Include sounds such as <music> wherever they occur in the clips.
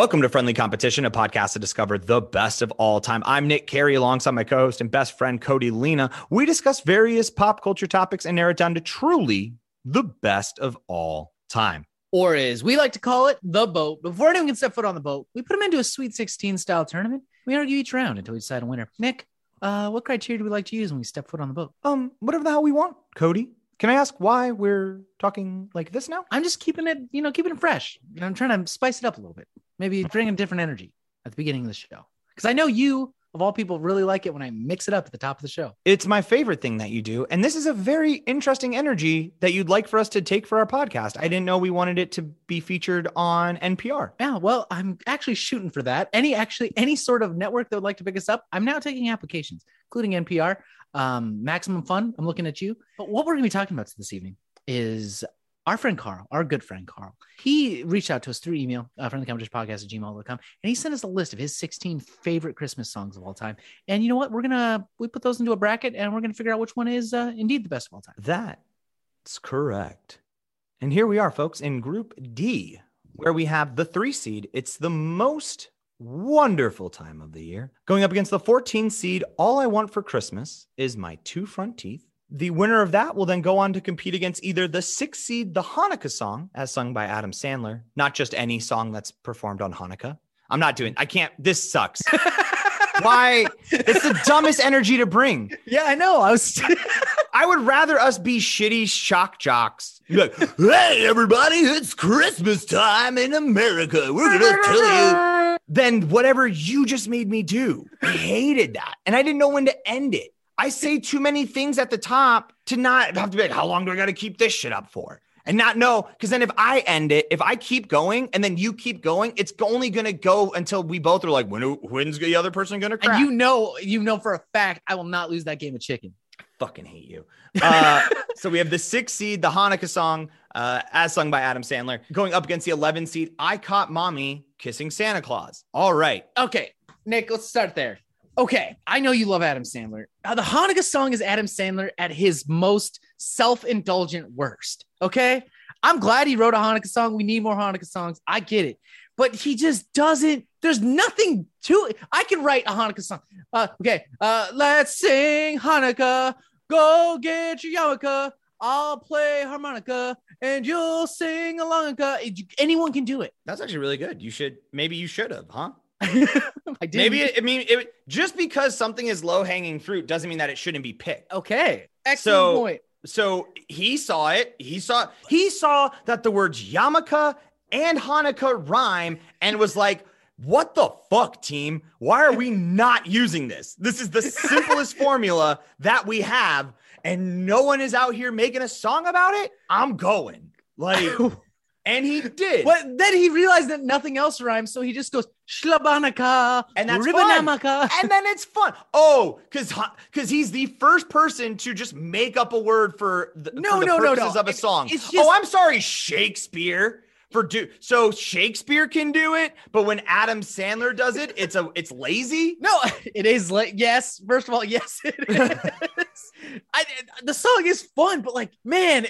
Welcome to Friendly Competition, a podcast to discover the best of all time. I'm Nick Carey alongside my co host and best friend, Cody Lena. We discuss various pop culture topics and narrow it down to truly the best of all time. Or as we like to call it, the boat. Before anyone can step foot on the boat, we put them into a Sweet 16 style tournament. We argue each round until we decide a winner. Nick, uh, what criteria do we like to use when we step foot on the boat? Um, whatever the hell we want, Cody. Can I ask why we're talking like this now? I'm just keeping it, you know, keeping it fresh. I'm trying to spice it up a little bit. Maybe bring a different energy at the beginning of the show. Because I know you, of all people, really like it when I mix it up at the top of the show. It's my favorite thing that you do. And this is a very interesting energy that you'd like for us to take for our podcast. I didn't know we wanted it to be featured on NPR. Yeah, well, I'm actually shooting for that. Any actually any sort of network that would like to pick us up, I'm now taking applications, including NPR, um, Maximum Fun. I'm looking at you. But what we're gonna be talking about this evening is our friend Carl, our good friend Carl, he reached out to us through email, uh, from the competition podcast at gmail.com, and he sent us a list of his 16 favorite Christmas songs of all time. And you know what? We're gonna we put those into a bracket and we're gonna figure out which one is uh, indeed the best of all time. That's correct. And here we are, folks, in Group D, where we have the three seed. It's the most wonderful time of the year. Going up against the 14 seed, All I Want for Christmas is My Two Front Teeth. The winner of that will then go on to compete against either the six seed, the Hanukkah song, as sung by Adam Sandler, not just any song that's performed on Hanukkah. I'm not doing, I can't, this sucks. <laughs> Why? It's the dumbest energy to bring. Yeah, I know. I was <laughs> I would rather us be shitty shock jocks. Be like, hey, everybody, it's Christmas time in America. We're going to tell you. Than whatever you just made me do. I hated that. And I didn't know when to end it. I say too many things at the top to not have to be like, how long do I got to keep this shit up for? And not know, because then if I end it, if I keep going and then you keep going, it's only going to go until we both are like, when, when's the other person going to crack? and you know, you know for a fact I will not lose that game of chicken. I fucking hate you. Uh, <laughs> so we have the six seed, the Hanukkah song, uh, as sung by Adam Sandler, going up against the 11 seed, I Caught Mommy Kissing Santa Claus. All right. Okay, Nick, let's start there. Okay, I know you love Adam Sandler. Uh, the Hanukkah song is Adam Sandler at his most self-indulgent worst. Okay, I'm glad he wrote a Hanukkah song. We need more Hanukkah songs. I get it, but he just doesn't. There's nothing to it. I can write a Hanukkah song. Uh, okay, uh, let's sing Hanukkah. Go get your yarmulke. I'll play harmonica and you'll sing along. Anyone can do it. That's actually really good. You should, maybe you should have, huh? <laughs> I did. Maybe, it, I mean, it, just because something is low hanging fruit doesn't mean that it shouldn't be picked. Okay. Excellent So- point. So he saw it. He saw he saw that the words yarmulke and Hanukkah rhyme and was like, "What the fuck, team? Why are we not using this? This is the simplest <laughs> formula that we have, and no one is out here making a song about it. I'm going like." <laughs> And he did. But then he realized that nothing else rhymes, so he just goes shlabanaka And that's ribbanamaka. and then it's fun. Oh, because because he's the first person to just make up a word for the, No, for the no, no, purposes no. of a song. just- oh, I'm sorry, Shakespeare. For do so Shakespeare can do it, but when Adam Sandler does it, it's a it's lazy. No, <laughs> it is like yes. First of all, yes, it <laughs> is. I, the song is fun, but like, man,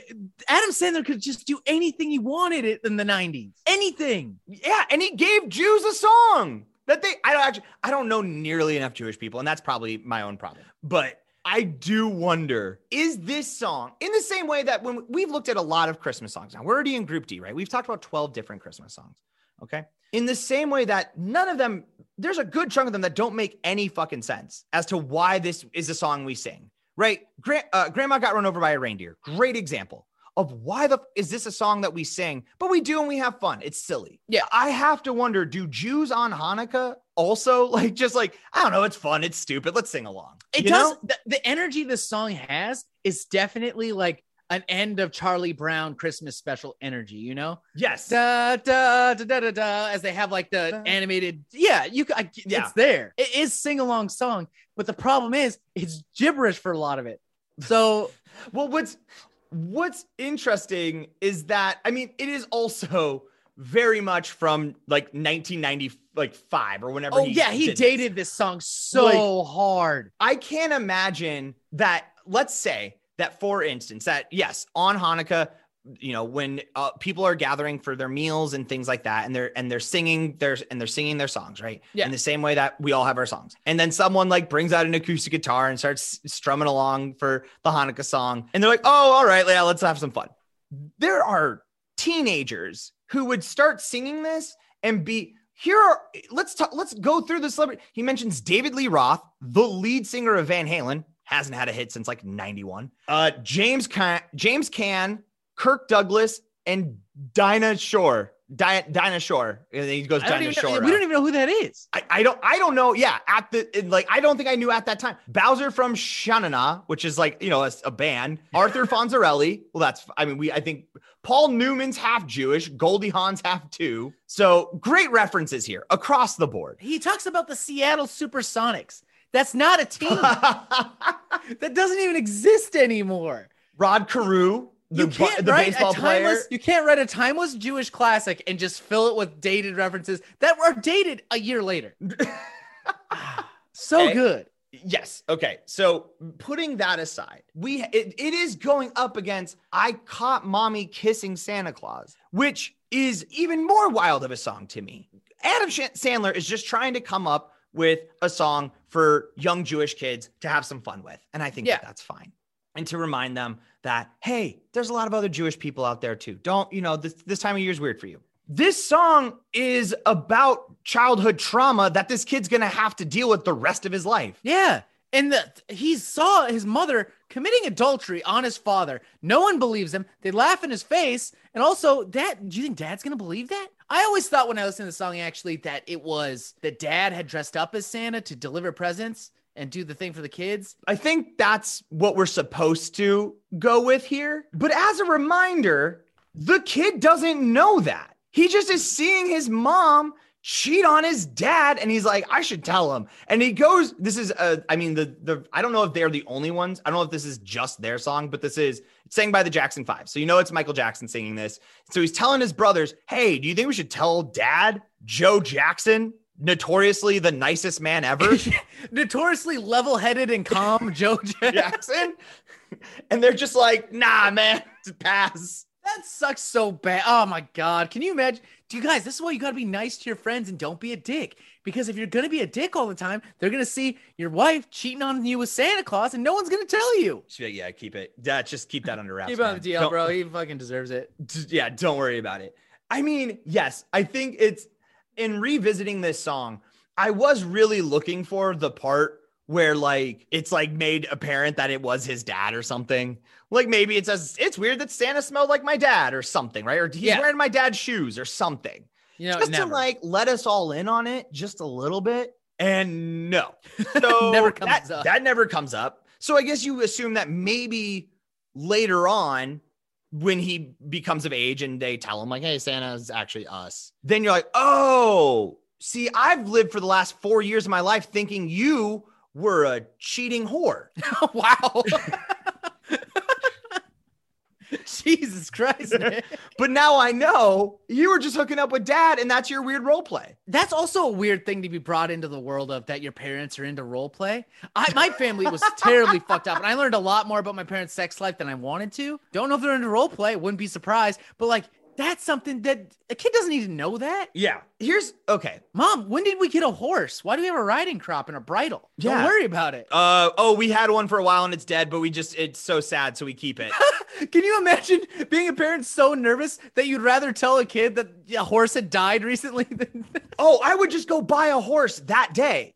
Adam Sandler could just do anything he wanted it in the '90s. Anything. Yeah, and he gave Jews a song that they I don't actually I don't know nearly enough Jewish people, and that's probably my own problem. But I do wonder, is this song in the same way that when we've looked at a lot of Christmas songs now, we're already in group D, right? We've talked about 12 different Christmas songs. Okay. In the same way that none of them, there's a good chunk of them that don't make any fucking sense as to why this is a song we sing, right? Uh, Grandma got run over by a reindeer. Great example of why the is this a song that we sing, but we do and we have fun. It's silly. Yeah. I have to wonder, do Jews on Hanukkah also <laughs> like just like, I don't know, it's fun, it's stupid, let's sing along. It You does. The, the energy this song has is definitely like an end of Charlie Brown Christmas special energy. You know, Yes. da da da da da da. As they have like the Da. animated. Yeah, you. I, Yeah. It's there. It is sing along song, but the problem is it's gibberish for a lot of it. So <laughs> Well, what's what's interesting is that I mean, it is also very much from like 1990, like five or whenever. oh yeah, he did this. dated this song so hard. I can't imagine that. Let's say that, for instance, that yes, on Hanukkah, you know when uh, people are gathering for their meals and things like that and they're and they're singing their and they're singing their songs right Yeah. in the same way that we all have our songs and then someone like brings out an acoustic guitar and starts strumming along for the hanukkah song and they're like oh all right yeah let's have some fun there are teenagers who would start singing this and be here are let's talk let's go through the celebrity. He mentions david lee roth the lead singer of van halen hasn't had a hit since like 91 uh james caan james caan kirk douglas and dinah shore Di- dinah shore and then he goes I don't dinah know, shore we don't even know who that is. I, I don't I don't know. Yeah, at the like I don't think I knew at that time. Bowser from Sha Na Na, which is like you know a, a band. <laughs> Arthur Fonzarelli. Well, that's I mean we I think Paul Newman's half Jewish. Goldie Hawn's half too. So great references here across the board. He talks about the Seattle Supersonics. That's not a team. <laughs> that doesn't even exist anymore. Rod Carew, the, you can't the write baseball a timeless. player. You can't write a timeless Jewish classic and just fill it with dated references that were dated a year later. <laughs> so Okay. good. Yes. Okay. So putting that aside, we it, it is going up against I caught mommy kissing Santa Claus, which is even more wild of a song to me. Adam Sandler is just trying to come up with a song for young Jewish kids to have some fun with, and I think Yeah. that that's fine. And to remind them that hey, there's a lot of other Jewish people out there too. Don't you know this this time of year is weird for you. This song is about childhood trauma that this kid's gonna have to deal with the rest of his life. Yeah. And the, he saw his mother committing adultery on his father. No one believes him. They laugh in his face. And also, dad, do you think dad's going to believe that? I always thought when I listened to the song, actually, that it was that dad had dressed up as Santa to deliver presents and do the thing for the kids. I think that's what we're supposed to go with here. But as a reminder, the kid doesn't know that. He just is seeing his mom cheat on his dad and he's like I should tell him. And he goes this is uh I mean the the I don't know if they're the only ones. I don't know if this is just their song, but this is sang by the Jackson 5. So you know it's Michael Jackson singing this. So he's telling his brothers, "Hey, do you think we should tell dad Joe Jackson, notoriously the nicest man ever?" <laughs> Notoriously level headed and calm <laughs> Joe Jackson. And they're just like, nah, man, pass. That sucks so bad. Oh my God. Can you imagine? Do you guys, this is why you got to be nice to your friends and don't be a dick. Because if you're going to be a dick all the time, they're going to see your wife cheating on you with Santa Claus and no one's going to tell you. Yeah, keep it. Yeah, just keep that under wraps. Keep on the DL, Don't- bro. He fucking deserves it. Yeah, don't worry about it. I mean, yes, I think it's in revisiting this song, I was really looking for the part where like it's like made apparent that it was his dad or something. Like maybe it says it's weird that Santa smelled like my dad or something, right? Or he's Yeah. wearing my dad's shoes or something. You know, just never. to like let us all in on it just a little bit. And no, <laughs> so Never comes that, up. That never comes up. So I guess you assume that maybe later on, when he becomes of age and they tell him like, "Hey, Santa's actually us," then you're like, "Oh, see, I've lived for the last four years of my life thinking you were a cheating whore." <laughs> wow. <laughs> <laughs> <laughs> Jesus Christ, <laughs> man. But now I know you were just hooking up with dad, and that's your weird role play. That's also a weird thing to be brought into the world of that your parents are into role play. I, my family was terribly fucked up, and I learned a lot more about my parents' sex life than I wanted to. Don't know if they're into role play, wouldn't be surprised, but like that's something that a kid doesn't need to know that. Yeah. Here's okay. Mom, when did we get a horse? Why do we have a riding crop and a bridle? Don't worry about it. Uh oh, we had one for a while and it's dead, but we just it's so sad, so we keep it. <laughs> Can you imagine being a parent so nervous that you'd rather tell a kid that a horse had died recently than <laughs> oh, I would just go buy a horse that day.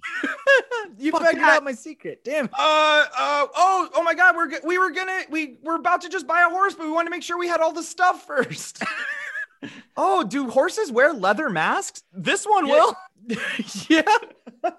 <laughs> you Fuck figured that. out my secret? Damn. Uh, uh, oh, oh my God, we're we were gonna we were about to just buy a horse, but we wanted to make sure we had all the stuff first. Oh, do horses wear leather masks? This one Yeah. will. yeah. <laughs>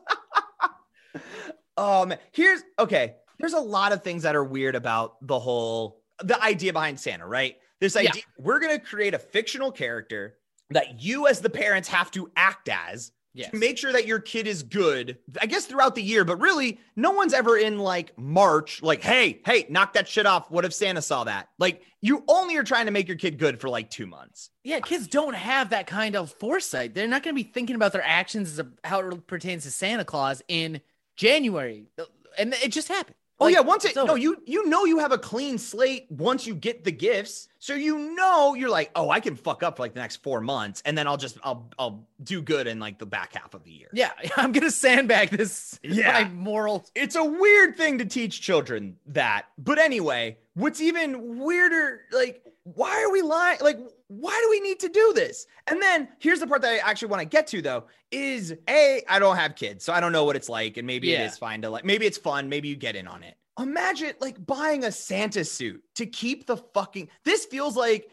Oh man, um, here's okay. There's a lot of things that are weird about the whole the idea behind Santa, right? This Yeah. idea we're gonna create a fictional character that you as the parents have to act as Yes. to make sure that your kid is good. I guess throughout the year, but really, no one's ever in like March, like, hey, hey, knock that shit off. What if Santa saw that? Like, you only are trying to make your kid good for like two months. Yeah, kids don't have that kind of foresight. They're not going to be thinking about their actions as a, how it pertains to Santa Claus in January, and it just happened. Oh Like, yeah, once it no, you you know you have a clean slate once you get the gifts. So you know you're like, oh, I can fuck up for like the next four months, and then I'll just I'll I'll do good in like the back half of the year. Yeah, <laughs> I'm gonna sandbag this. <laughs> Yeah. my moral. It's a weird thing to teach children that. But anyway, what's even weirder, like, why are we lying? Like, why do we need to do this? And then here's the part that I actually want to get to though is A, I don't have kids, so I don't know what it's like. And maybe Yeah. it is fine to like, maybe it's fun. Maybe you get in on it. Imagine like buying a Santa suit to keep the fucking, this feels like,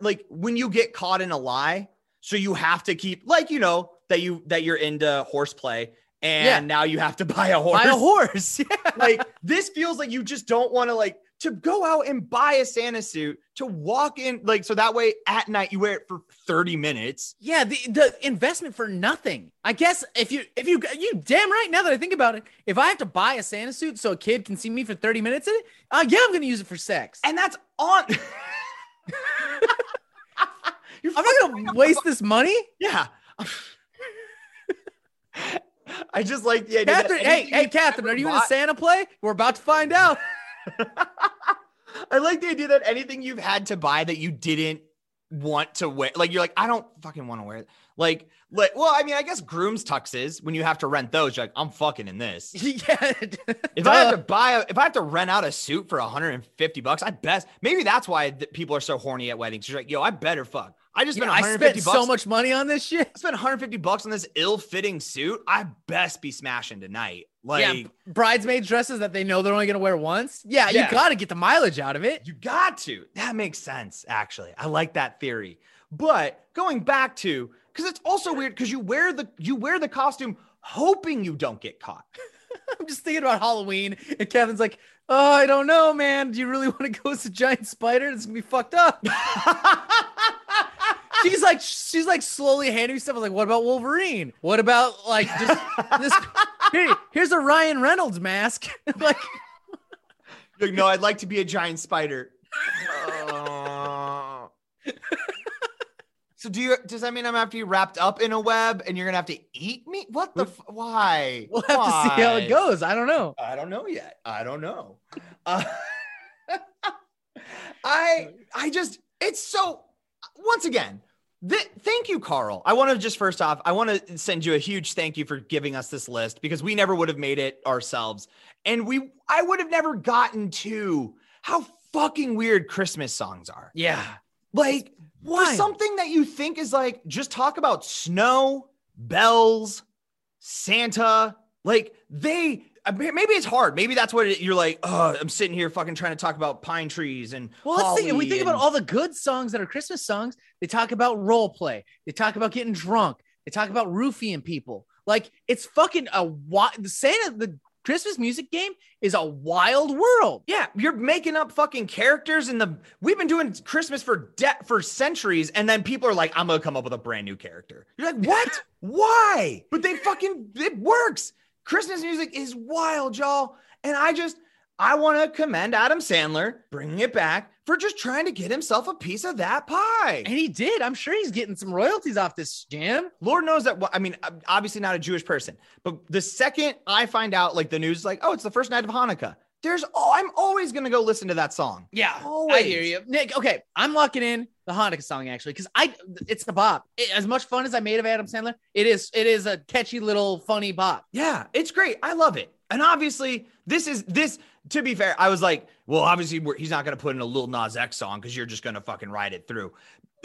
like when you get caught in a lie. So you have to keep, like, you know, that you, that you're into horseplay. And Yeah. now you have to <laughs> buy a horse Buy a horse. <laughs> Yeah. like this feels like you just don't want to like to go out and buy a Santa suit to walk in like so that way at night you wear it for 30 minutes. Yeah, the, the investment for nothing. I guess if you if you you damn right now that I think about it, if I have to buy a Santa suit so a kid can see me for 30 minutes in it, uh yeah, I'm gonna use it for sex. And that's on <laughs> You're I'm not gonna waste this money. yeah. <laughs> I just like the idea. Catherine, hey, hey, Catherine, are you in a Santa play? We're about to find out. <laughs> I like the idea that anything you've had to buy that you didn't want to wear, like you're like, I don't fucking want to wear it. Like, like, well, I mean, I guess groom's tuxes when you have to rent those, you're like, I'm fucking in this. <laughs> yeah. If I have <laughs> to buy, a, if I have to rent out a suit for 150 bucks, I best maybe that's why th- people are so horny at weddings. You're like, yo, I better fuck. I just spent Yeah, I 150 spent bucks. so much money on this shit. I spent 150 bucks on this ill-fitting suit. I best be smashing tonight. Like, yeah, bridesmaid dresses that they know they're only gonna wear once. Yeah, Yeah. you gotta get the mileage out of it. You got to. That makes sense, actually. I like that theory. But going back to, because it's also weird because you wear the you wear the costume hoping you don't get caught. <laughs> I'm just thinking about Halloween, and Kevin's like, "Oh, I don't know, man. Do you really <laughs> want to go as a giant spider? It's gonna be fucked up." <laughs> she's like, she's like slowly handing me stuff. I was like, "What about Wolverine? What about like just this? <laughs> Here, here's a Ryan Reynolds mask." <laughs> like, You're like, no, I'd like to be a giant spider. Uh, so do you? Does that mean I'm gonna have to be wrapped up in a web and you're gonna have to eat me? What the? F- why? we'll have to see how it goes. I don't know. I don't know yet. I don't know. Uh, <laughs> I I just it's so once again. Th- thank you, Carl. I want to just first off, I want to send you a huge thank you for giving us this list because we never would have made it ourselves, and we I would have never gotten to how fucking weird Christmas songs are. Yeah. Like for Why? something that you think is like just talk about snow, bells, Santa, like they maybe it's hard. Maybe that's what it, you're like. Oh, I'm sitting here fucking trying to talk about pine trees and Well, let's think. If we think about all the good songs that are Christmas songs, they talk about role play. They talk about getting drunk. They talk about roofing people. Like it's fucking a wild. The Santa, the Christmas music game is a wild world. Yeah, you're making up fucking characters in the. We've been doing Christmas for debt for centuries, and then people are like, "I'm gonna come up with a brand new character." You're like, <laughs> "What? Why?" But they fucking it works. Christmas music is wild, y'all, and I just I want to commend Adam Sandler bringing it back for just trying to get himself a piece of that pie. And he did. I'm sure he's getting some royalties off this jam. Lord knows that. I mean, I'm obviously not a Jewish person, but the second I find out, like the news, is like, oh, it's the first night of Hanukkah. There's, oh, I'm always gonna go listen to that song. Yeah, I Always. hear you, Nick. Okay, I'm locking in the Hanukkah song actually because I it's the bop. It- as much fun as I made of Adam Sandler, it is it is a catchy little funny bop. Yeah, it's great. I love it. And obviously, this is this. To be fair, I was like, well, obviously, we're, he's not going to put in a Lil Nas X song because you're just going to fucking ride it through.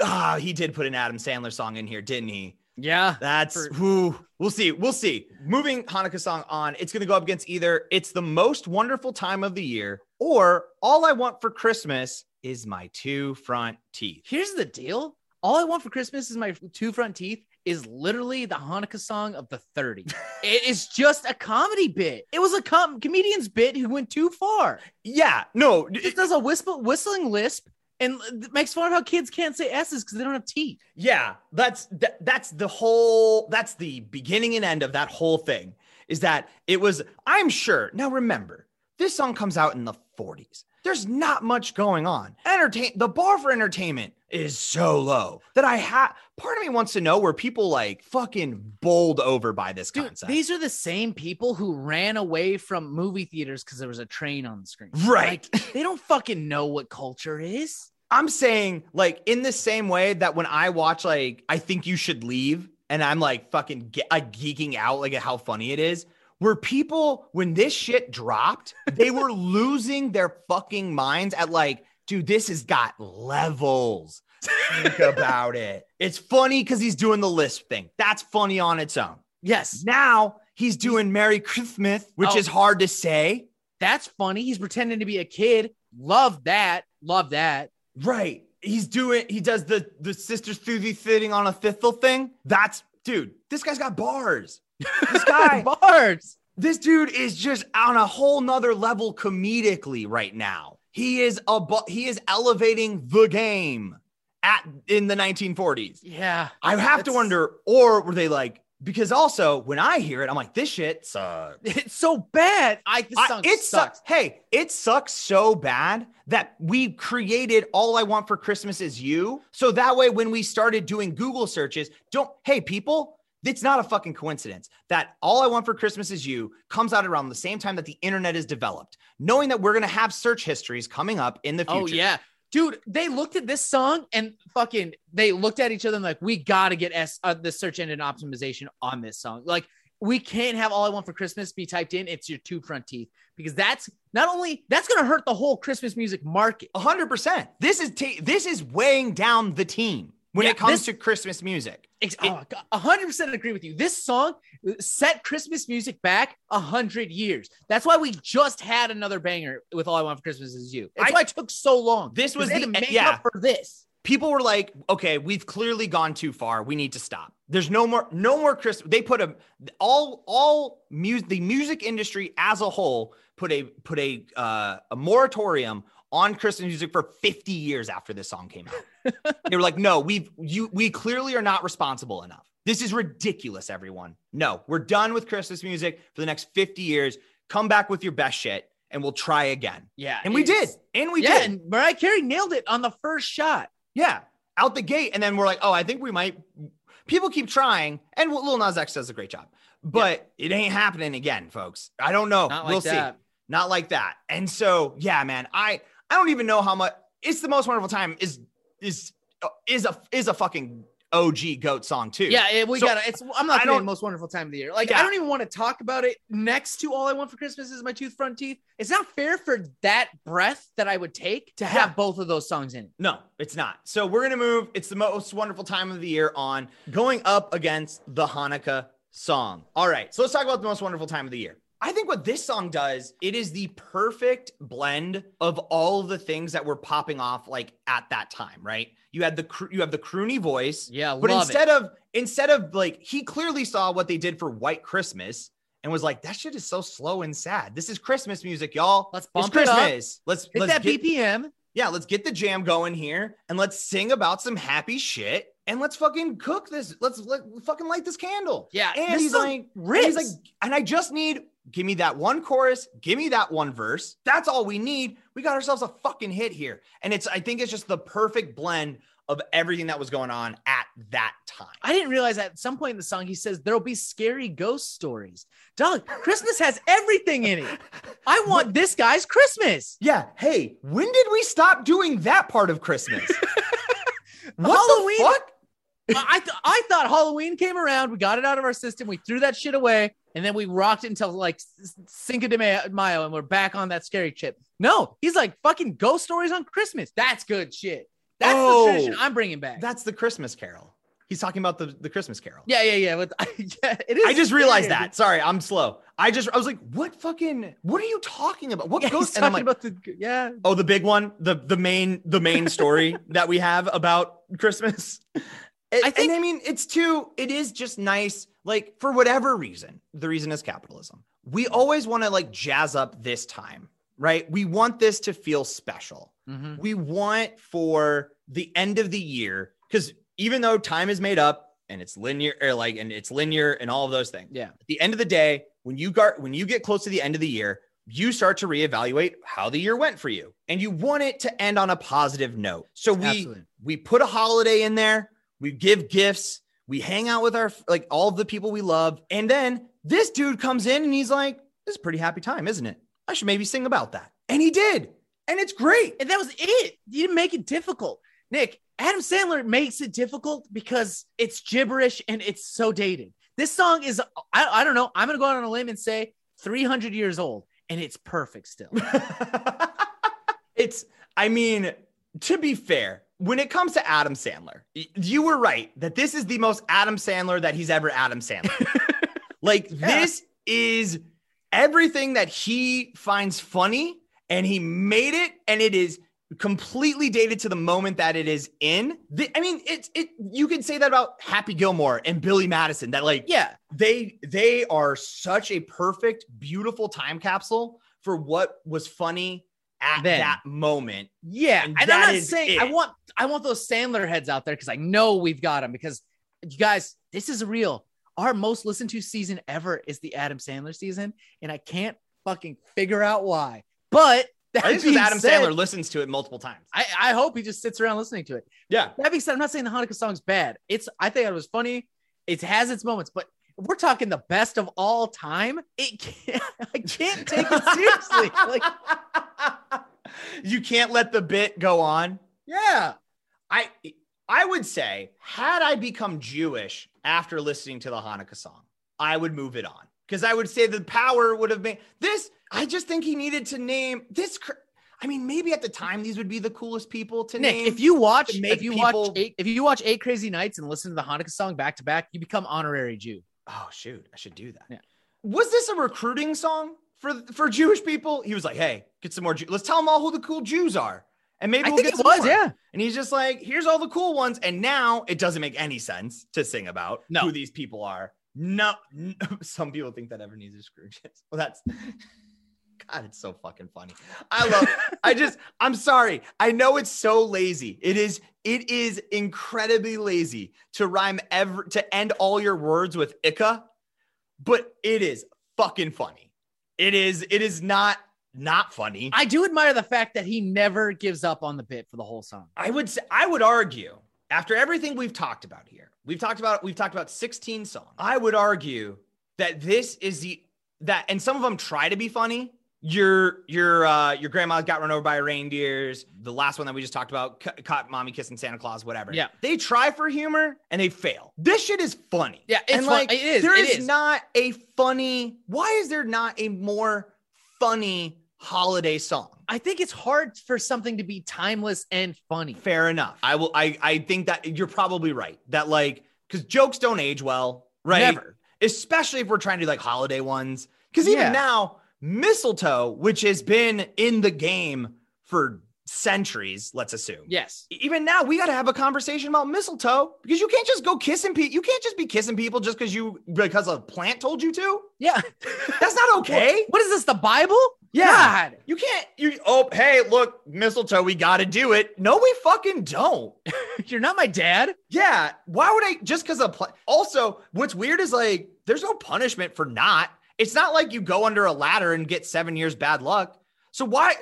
Ah, he did put an Adam Sandler song in here, didn't he? Yeah, That's For- whew, we'll see. We'll see. Moving Hanukkah song on, it's going to go up against either it's the most wonderful time of the year or all I want for Christmas is my two front teeth. Here's the deal. All I want for Christmas is my two front teeth is literally the Hanukkah song of the 30. <laughs> it is just a comedy bit. It was a com- comedian's bit who went too far. Yeah, no, It does a whistle whistling lisp and makes fun of how kids can't say S's because they don't have teeth. Yeah, that's that, that's the whole that's the beginning and end of that whole thing is that it was I'm sure. Now remember, this song comes out in the 40s. There's not much going on. Entertain the bar for entertainment is so low that I have part of me wants to know where people like fucking bowled over by this Dude, concept. these are the same people who ran away from movie theaters because there was a train on the screen. Right. Like, they don't fucking know what culture is. I'm saying like in the same way that when I watch like I think you should leave and I'm like fucking ge- like geeking out like at how funny it is. Were people when this shit dropped, they were <laughs> losing their fucking minds at like, dude, this has got levels. Think <laughs> about it. It's funny because he's doing the lisp thing. That's funny on its own. Yes, Now he's doing Merry Christmas, which Oh. is hard to say. that's funny. He's pretending to be a kid. Love that. Love that. Right. He's doing he does the the sisters through the sitting on a thistle thing. That's dude, this guy's got bars. This guy, <laughs> Bars. this dude is just on a whole nother level comedically right now. He is a bu- he is elevating the game at in the 1940s. Yeah. I have to wonder, or were they like, because also when I hear it, I'm like, this shit sucks. <laughs> It's so bad. I I- it sucks. sucks. Hey, it sucks so bad that we created All I Want for Christmas Is You. So that way, when we started doing Google searches, don't, hey, people, it's not a fucking coincidence that All I Want for Christmas Is You comes out around the same time that the internet is developed, knowing that we're going to have search histories coming up in the future. Oh yeah. Dude, they looked at this song and fucking they looked at each other and like, we gotta get S uh, the search engine optimization on this song. Like, we can't have all I want for Christmas be typed in. It's your two front teeth because that's not only that's gonna hurt the whole Christmas music market. Hundred percent. This is ta- this is weighing down the team when Yeah, it comes this- to Christmas music. Oh, a hundred percent agree with you. This song set Christmas music back a hundred years. That's why we just had another banger with "All I Want for Christmas Is You." That's I- why it took so long. This was the- make yeah. up for this. people were like, okay, we've clearly gone too far. We need to stop. There's no more, no more Chris. They put a all all music the music industry as a whole put a put a uh, a moratorium on Christmas music for 50 years after this song came out. <laughs> they were like, no, we've you we clearly are not responsible enough. This is ridiculous, everyone. No, we're done with Christmas music for the next 50 years. Come back with your best shit and we'll try again. Yeah, And we did. And we yeah, did. and Mariah Carey nailed it on the first shot. Yeah, out the gate, and then we're like, oh, I think we might. People keep trying, and Lil Nas X does a great job, but it ain't happening again, folks. I don't know. Like we'll that. see. Not like that. And so, yeah, man, I I don't even know how much. It's the most wonderful time. Is is is a is a fucking OG goat song too. Yeah, it, we So, gotta. It's. I'm not the most wonderful time of the year. Like Yeah. I don't even want to talk about it next to all I want for Christmas is my tooth front teeth. It's not fair for that breath that I would take to have Yeah. both of those songs in it. No, it's not. So we're gonna move. It's the most wonderful time of the year on going up against the Hanukkah song. All right, so let's talk about the most wonderful time of the year. I think what this song does, it is the perfect blend of all the things that were popping off like at that time, right? You had the cr- you have the croony voice, Yeah, but instead of instead of like he clearly saw what they did for White Christmas and was like, that shit is so slow and sad. This is Christmas music, y'all. Let's It's bump it up. Christmas. Let's. Hit let's that get, BPM. yeah, let's get the jam going here and let's sing about some happy shit and let's fucking cook this. Let's let, fucking light this candle. Yeah, And he's like, rips. he's like, and I just need give me that one chorus, give me that one verse. That's all we need. We got ourselves a fucking hit here. And it's I think it's just the perfect blend of everything that was going on at that time. I didn't realize at some point in the song he says there'll be scary ghost stories. Dog, Christmas has everything in it. I <laughs> want this guy's Christmas. Yeah. Hey, when did we stop doing that part of Christmas? <laughs> what Halloween- the fuck? I th- I thought Halloween came around, we got it out of our system, we threw that shit away, and then we rocked it until like Cinco de Mayo, and we're back on that scary chip. No, he's like fucking ghost stories on Christmas. That's good shit. That's Oh, the tradition I'm bringing back. That's the Christmas Carol. He's talking about the, the Christmas Carol. yeah, yeah, yeah. With, <laughs> yeah it is. I just realized scary. that. Sorry, I'm slow. I just I was like, what fucking what are you talking about? What Yeah, ghost? And I'm talking like, about the yeah. oh, the big one, the the main the main <laughs> story that we have about Christmas. I think- think I mean it's too. It is just nice. Like for whatever reason, the reason is capitalism. We always want to like jazz up this time, right? We want this to feel special. Mhm. we want for the end of the year because even though time is made up and it's linear or like and it's linear and all of those things Yeah. at the end of the day when you got when you get close to the end of the year you start to reevaluate how the year went for you and you want it to end on a positive note. So we Absolutely. we put a holiday in there, we give gifts, we hang out with our like all of the people we love, and then this dude comes in and he's like, "This is a pretty happy time, isn't it? I should maybe sing about that." And he did. And it's great. And that was it. You didn't make it difficult. Nick, Adam Sandler makes it difficult because it's gibberish and it's so dated. This song is, I, I don't know, I'm going to go out on a limb and say 300 years old and it's perfect still. <laughs> it's, I mean, to be fair, when it comes to Adam Sandler, you were right that this is the most Adam Sandler that he's ever Adam Sandler. <laughs> like, this is everything that he finds funny and he made it and it is completely dated to the moment that it is in. The, I mean, it's it you could say that about Happy Gilmore and Billy Madison that like yeah. they they are such a perfect beautiful time capsule for what was funny at Then. that moment Yeah. And And, I'm not saying I want, I want those Sandler heads out there because I know we've got them because you guys, this is real. Our most listened to season ever is the Adam Sandler season. And I can't fucking figure out why. But that I think Adam said, Sandler listens to it multiple times. I, I hope he just sits around listening to it. Yeah. That being said, I'm not saying the Hanukkah song's bad. It's I think it was funny. It has its moments, but we're talking the best of all time. It can't <laughs> I can't take it seriously. Like, <laughs> you can't let the bit go on. yeah. I I would say, had I become Jewish after listening to the Hanukkah song, I would move it on because I would say the power would have been this. I just think he needed to name this. cr- I mean, maybe at the time these would be the coolest people to Nick, name. if you watch if you people- watch eight, if you watch eight crazy nights and listen to the Hanukkah song back to back, you become honorary Jew. oh shoot, I should do that. Yeah. Was this a recruiting song for for Jewish people? He was like, hey, get some more. Jew- Let's tell them all who the cool Jews are, and maybe we'll think get it some was, more. yeah. And he's just like, here's all the cool ones. And now it doesn't make any sense to sing about No. who these people are. No, no. <laughs> some people think that Ebenezer Scrooge is. Well, that's <laughs> God, it's so fucking funny. I love <laughs> I just I'm sorry. I know it's so lazy. It is it is incredibly lazy to rhyme ever to end all your words with ika, but it is fucking funny. It is it is not not funny. I do admire the fact that he never gives up on the bit for the whole song. I would say I would argue after everything we've talked about here, we've talked about we've talked about 16 songs. I would argue that this is the that and some of them try to be funny. Your your uh your grandma got run over by reindeers. The last one that we just talked about, ca- caught mommy kissing Santa Claus, whatever. Yeah. they try for humor and they fail. This shit is funny. Yeah, it's and fun- like it is, There it is is. not a funny. Why is there not a more funny holiday song? I think it's hard for something to be timeless and funny. Fair enough. I will. I I think that you're probably right. That like because jokes don't age well, right? Never. Especially if we're trying to do like holiday ones. Because even Yeah. now, mistletoe, which has been in the game for centuries, let's assume. Yes. Even now, we got to have a conversation about mistletoe because you can't just go kissing people. You can't just be kissing people just because you because a plant told you to. Yeah. <laughs> That's not okay. What is this? The Bible? Yeah. God. You can't. You oh hey look mistletoe. We got to do it. No, we fucking don't. <laughs> You're not my dad. Yeah. Why would I just because of pla- also what's weird is like there's no punishment for not. It's not like you go under a ladder and get seven years bad luck. So why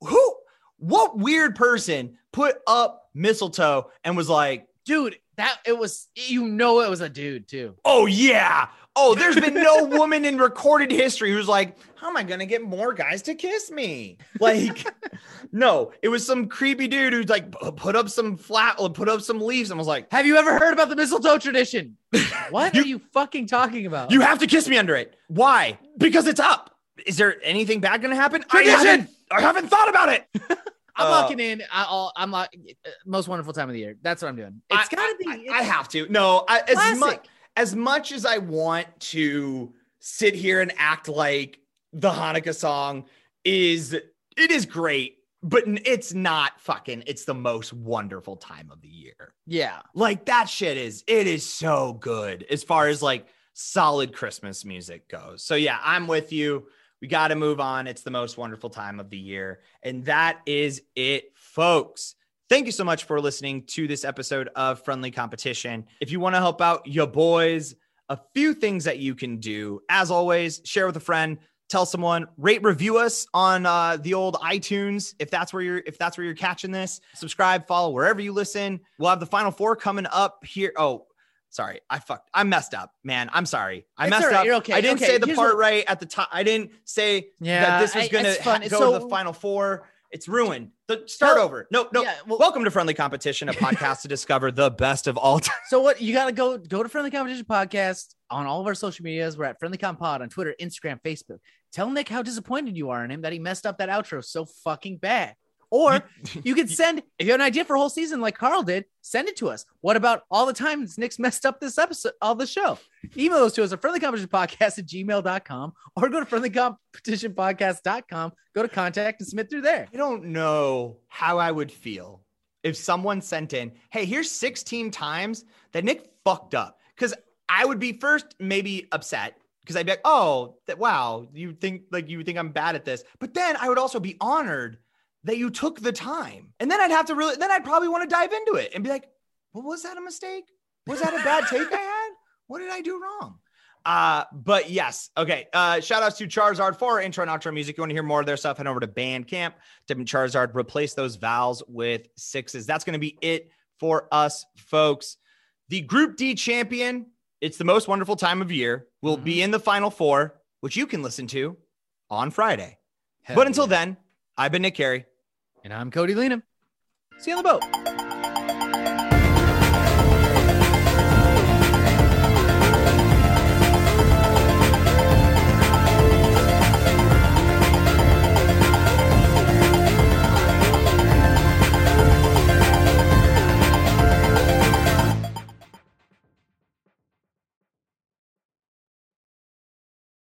who what weird person put up mistletoe and was like, Dude, that it was you know it was a dude too. oh yeah. Oh, there's been no <laughs> woman in recorded history who's like, how am I gonna get more guys to kiss me? Like, <laughs> no, it was some creepy dude who's like put up some flat, put up some leaves, and was like, Have you ever heard about the mistletoe tradition? <laughs> What You- are you fucking talking about? You have to kiss me under it. Why? Because it's up. Is there anything bad going to happen? I Tradition! haven't, I haven't thought about it. I'm Uh, locking in. I- I'll, I'm lock, most wonderful time of the year. That's what I'm doing. It's I- gotta be. I, I have to. No, I, as much as much as I want to sit here and act like the Hanukkah song is it is great, but it's not fucking. It's the most wonderful time of the year. yeah. Like that shit is it is so good as far as like solid Christmas music goes. So yeah, I'm with you. We got to move on. It's the most wonderful time of the year. And that is it, folks. Thank you so much for listening to this episode of Friendly Competition. If you want to help out your boys, a few things that you can do. As always, share with a friend, tell someone, rate, review us on uh, the old iTunes if that's where you're if that's where you're catching this. Subscribe, follow wherever you listen. We'll have the final four coming up here. Oh, sorry, I fucked. I messed up, man. I'm sorry. I It's messed right, up. you're okay. I didn't Okay, say the part what- right at the top. I didn't say Yeah, that this was I- gonna it's fun. ha- go So- to the final four. It's ruined. The, start No. over. No, no. Yeah, well- Welcome to Friendly Competition, a podcast to discover the best of all time. So what you gotta go go to Friendly Competition Podcast on all of our social medias. We're at Friendly Comp Pod on Twitter, Instagram, Facebook. Tell Nick how disappointed you are in him that he messed up that outro so fucking bad. Or you <laughs> could send if you have an idea for a whole season like Carl did, send it to us. What about all the times Nick's <laughs> messed up this episode of the show? Email those to us at friendlycompetitionpodcast at gmail.com or go to friendlycompetitionpodcast.com, go to contact and submit through there. I don't know how I would feel if someone sent in, hey, here's 16 times that Nick fucked up. Because I would be first maybe upset because I'd be like, oh, that wow, you think like you think I'm bad at this. But then I would also be honored that you took the time. And then I'd have to really, then I'd probably want to dive into it and be like, well, was that a mistake? Was that a bad take I had? What did I do wrong? Uh, but yes, okay. Uh, shout outs to Charizard for our intro and outro music. You want to hear more of their stuff? Head over to Bandcamp. Type in Charizard, replace those vowels with sixes. That's going to be it for us, folks. The Group D champion, it's the most wonderful time of year, will be in the final four, which you can listen to on Friday. but until then, I've been Nick Carey. And I'm Cody Lena. See you on the boat.